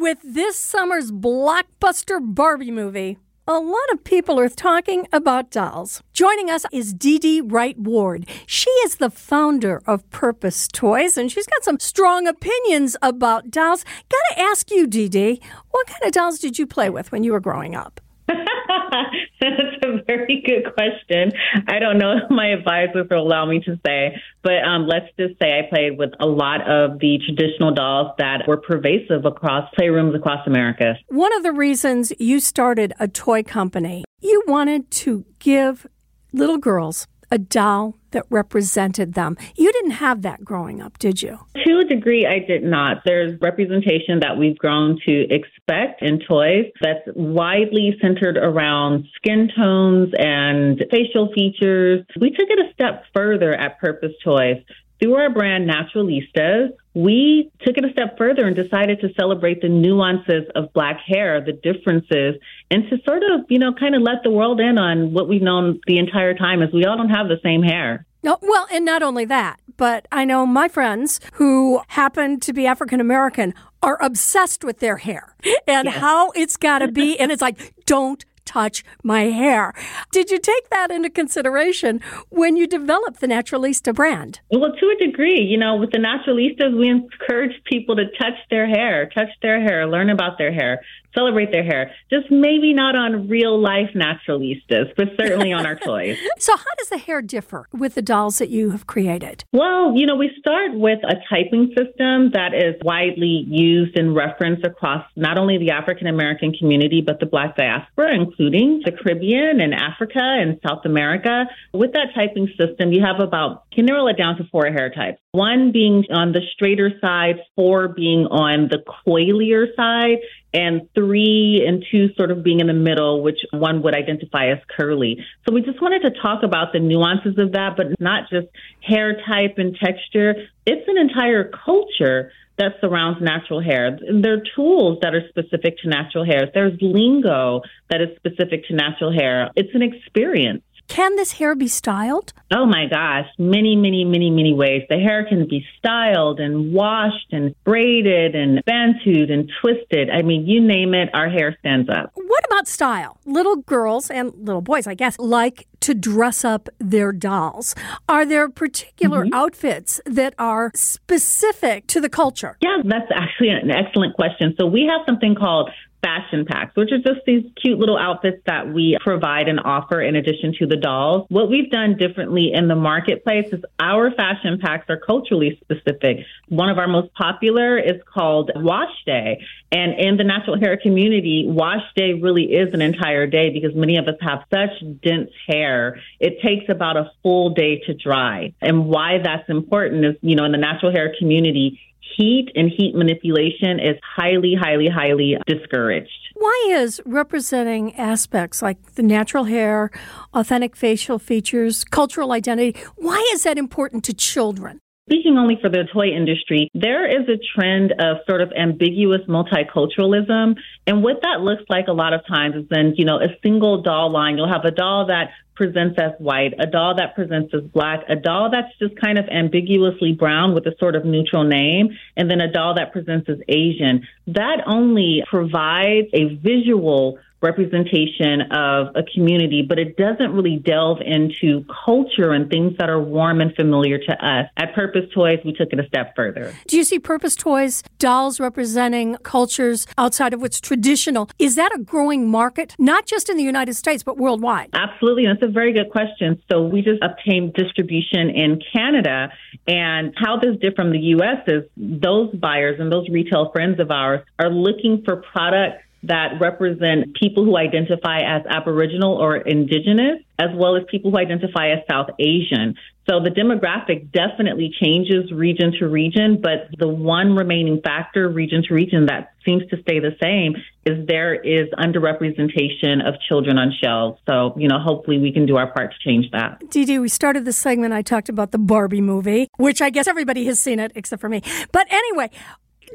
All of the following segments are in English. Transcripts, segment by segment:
with this summer's blockbuster Barbie movie, a lot of people are talking about dolls. Joining us is DeeDee Wright-Ward. She is the founder of Purpose Toys, and she's got some strong opinions about dolls. Gotta ask you, DeeDee, what kind of dolls did you play with when you were growing up? That's a very good question. I don't know if my advisors will allow me to say, but um, let's just say I played with a lot of the traditional dolls that were pervasive across playrooms across America. One of the reasons you started a toy company, you wanted to give little girls a doll that represented them. You didn't have that growing up, did you? To a degree, I did not. There's representation that we've grown to expect in toys that's widely centered around skin tones and facial features. We took it a step further at Purpose Toys through our brand Naturalistas, we took it a step further and decided to celebrate the nuances of black hair, the differences, and to sort of, you know, kind of let the world in on what we've known the entire time is we all don't have the same hair. No, well, and not only that, but I know my friends who happen to be African American are obsessed with their hair and yes. how it's got to be. and it's like, don't touch my hair. Did you take that into consideration when you developed the Naturalista brand? Well, to a degree, you know, with the Naturalistas, we encourage people to touch their hair, touch their hair, learn about their hair celebrate their hair. Just maybe not on real life naturalistas, but certainly on our toys. So, how does the hair differ with the dolls that you have created? Well, you know, we start with a typing system that is widely used and referenced across not only the African American community, but the Black diaspora, including the Caribbean and Africa and South America. With that typing system, you have about, can narrow it down to four hair types. One being on the straighter side, four being on the coilier side, and three and two sort of being in the middle, which one would identify as curly. So we just wanted to talk about the nuances of that, but not just hair type and texture. It's an entire culture that surrounds natural hair. There are tools that are specific to natural hair. There's lingo that is specific to natural hair. It's an experience. Can this hair be styled? Oh my gosh, many, many, many, many ways. The hair can be styled and washed and braided and bantooed and twisted. I mean, you name it, our hair stands up. What about style? Little girls and little boys, I guess, like to dress up their dolls. Are there particular mm-hmm. outfits that are specific to the culture? Yeah, that's actually an excellent question. So we have something called fashion packs, which are just these cute little outfits that we provide and offer in addition to the dolls. What we've done differently in the marketplace is our fashion packs are culturally specific. One of our most popular is called Wash Day. And in the natural hair community, wash day really is an entire day because many of us have such dense hair. It takes about a full day to dry. And why that's important is, you know, in the natural hair community, heat and heat manipulation is highly, highly, highly discouraged. Why is representing aspects like the natural hair, authentic facial features, cultural identity, why is that important to children? Speaking only for the toy industry, there is a trend of sort of ambiguous multiculturalism. And what that looks like a lot of times is then, you know, a single doll line. You'll have a doll that presents as white, a doll that presents as black, a doll that's just kind of ambiguously brown with a sort of neutral name, and then a doll that presents as Asian. That only provides a visual representation of a community, but it doesn't really delve into culture and things that are warm and familiar to us. At Purpose Toys, we took it a step further. Do you see Purpose Toys dolls representing cultures outside of what's traditional? Is that a growing market, not just in the United States, but worldwide? Absolutely. That's a very good question. So we just obtained distribution in Canada. And how this differs from the U.S. is those buyers and those retail friends of ours are looking for products that represent people who identify as Aboriginal or Indigenous, as well as people who identify as South Asian. So the demographic definitely changes region to region, but the one remaining factor, region to region, that seems to stay the same is there is underrepresentation of children on shelves. So, you know, hopefully we can do our part to change that. Dee, we started this segment, I talked about the Barbie movie, which I guess everybody has seen it except for me. But anyway,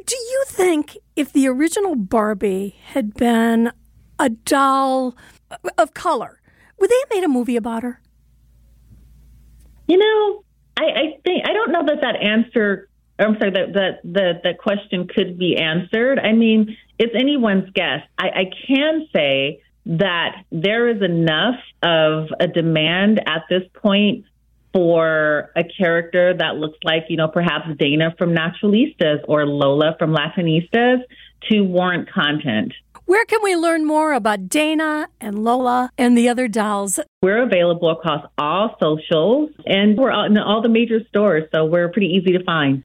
do you think if the original Barbie had been a doll of color, would they have made a movie about her? You know, I, I think I don't know that that answer. I'm sorry that that that that question could be answered. I mean, it's anyone's guess. I, I can say that there is enough of a demand at this point for a character that looks like, you know, perhaps Dana from Naturalistas or Lola from Latinistas to warrant content. Where can we learn more about Dana and Lola and the other dolls? We're available across all socials and we're in all the major stores, so we're pretty easy to find.